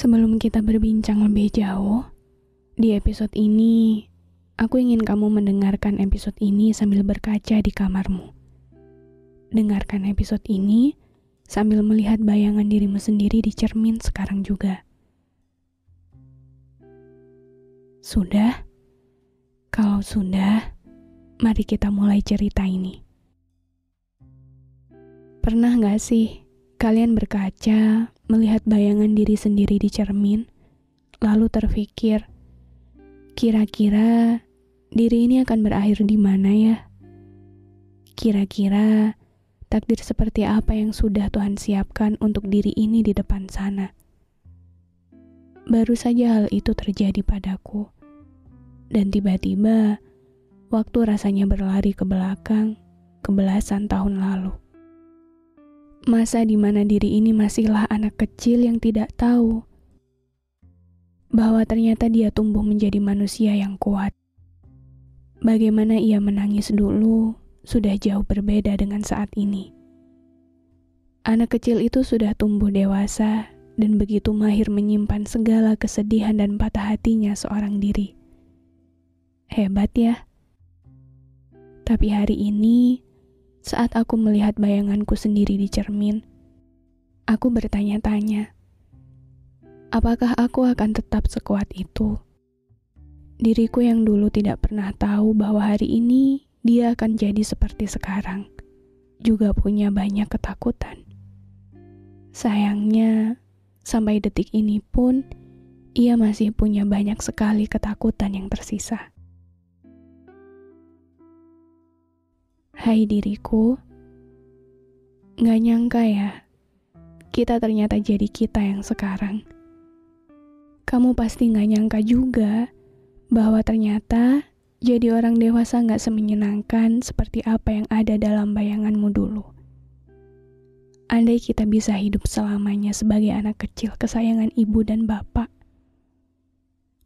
Sebelum kita berbincang lebih jauh, di episode ini aku ingin kamu mendengarkan episode ini sambil berkaca di kamarmu. Dengarkan episode ini sambil melihat bayangan dirimu sendiri di cermin sekarang juga. Sudah? Kalau sudah, mari kita mulai cerita ini. Pernah gak sih kalian berkaca, melihat bayangan diri sendiri di cermin, lalu terpikir, kira-kira diri ini akan berakhir di mana ya? Kira-kira takdir seperti apa yang sudah Tuhan siapkan untuk diri ini di depan sana? Baru saja hal itu terjadi padaku. Dan tiba-tiba, waktu rasanya berlari ke belakang, ke belasan tahun lalu. Masa di mana diri ini masihlah anak kecil yang tidak tahu bahwa ternyata dia tumbuh menjadi manusia yang kuat. Bagaimana ia menangis dulu sudah jauh berbeda dengan saat ini. Anak kecil itu sudah tumbuh dewasa dan begitu mahir menyimpan segala kesedihan dan patah hatinya seorang diri. Hebat ya. Tapi hari ini, saat aku melihat bayanganku sendiri di cermin, aku bertanya-tanya, apakah aku akan tetap sekuat itu? Diriku yang dulu tidak pernah tahu bahwa hari ini dia akan jadi seperti sekarang, juga punya banyak ketakutan. Sayangnya, sampai detik ini pun, ia masih punya banyak sekali ketakutan yang tersisa. Hai diriku, gak nyangka ya, kita ternyata jadi kita yang sekarang. Kamu pasti gak nyangka juga bahwa ternyata jadi orang dewasa gak semenyenangkan seperti apa yang ada dalam bayanganmu dulu. Andai kita bisa hidup selamanya sebagai anak kecil kesayangan ibu dan bapak,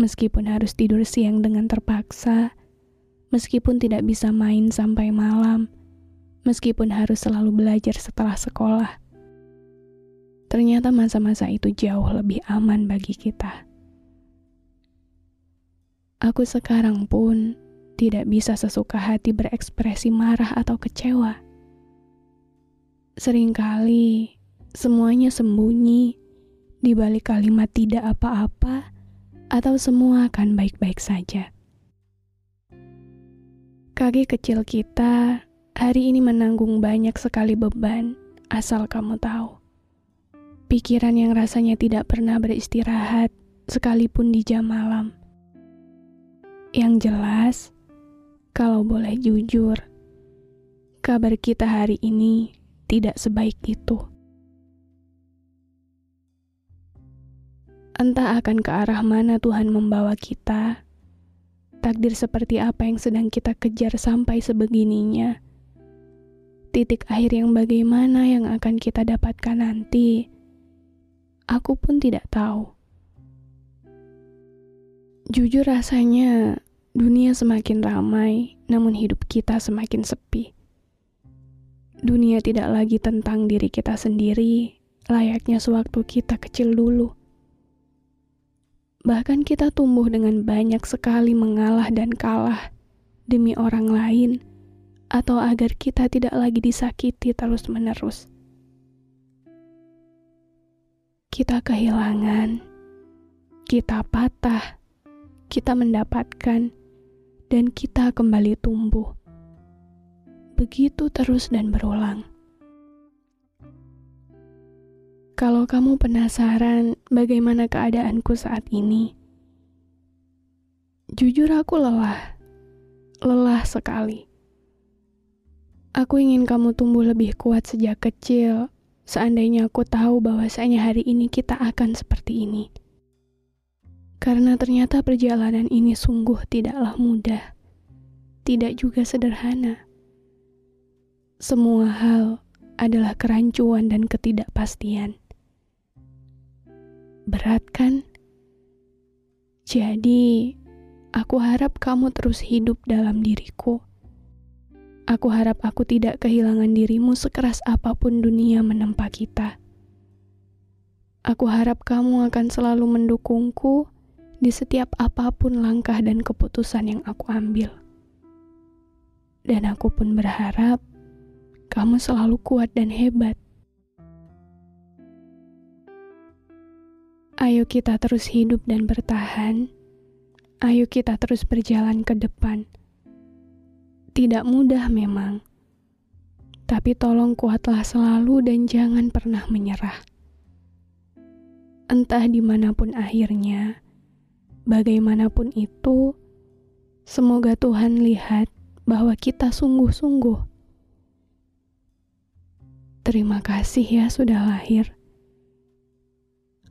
meskipun harus tidur siang dengan terpaksa, meskipun tidak bisa main sampai malam, meskipun harus selalu belajar setelah sekolah. Ternyata masa-masa itu jauh lebih aman bagi kita. Aku sekarang pun tidak bisa sesuka hati berekspresi marah atau kecewa. Seringkali semuanya sembunyi di balik kalimat tidak apa-apa atau semua akan baik-baik saja. Kaki kecil kita hari ini menanggung banyak sekali beban, asal kamu tahu. Pikiran yang rasanya tidak pernah beristirahat, sekalipun di jam malam. Yang jelas, kalau boleh jujur, kabar kita hari ini tidak sebaik itu. Entah akan ke arah mana Tuhan membawa kita takdir seperti apa yang sedang kita kejar sampai sebegininya. Titik akhir yang bagaimana yang akan kita dapatkan nanti, aku pun tidak tahu. Jujur rasanya, dunia semakin ramai, namun hidup kita semakin sepi. Dunia tidak lagi tentang diri kita sendiri, layaknya sewaktu kita kecil dulu Bahkan kita tumbuh dengan banyak sekali mengalah dan kalah demi orang lain, atau agar kita tidak lagi disakiti terus-menerus. kita kehilangan, kita patah, kita mendapatkan, dan kita kembali tumbuh. Begitu terus dan berulang. Kalau kamu penasaran bagaimana keadaanku saat ini, jujur aku lelah, lelah sekali. Aku ingin kamu tumbuh lebih kuat sejak kecil, seandainya aku tahu bahwasanya hari ini kita akan seperti ini. Karena ternyata perjalanan ini sungguh tidaklah mudah, tidak juga sederhana. Semua hal adalah kerancuan dan ketidakpastian. Berat kan? Jadi, aku harap kamu terus hidup dalam diriku Aku harap aku tidak kehilangan dirimu sekeras apa pun dunia menempa kita. Aku harap kamu akan selalu mendukungku di setiap apa pun langkah dan keputusan yang aku ambil. Dan aku pun berharap kamu selalu kuat dan hebat. Ayo kita terus hidup dan bertahan. Ayo kita terus berjalan ke depan tidak mudah memang, tapi tolong kuatlah selalu dan jangan pernah menyerah. Entah di mana pun akhirnya, bagaimanapun itu, semoga Tuhan lihat bahwa kita sungguh-sungguh. Terima kasih ya sudah lahir.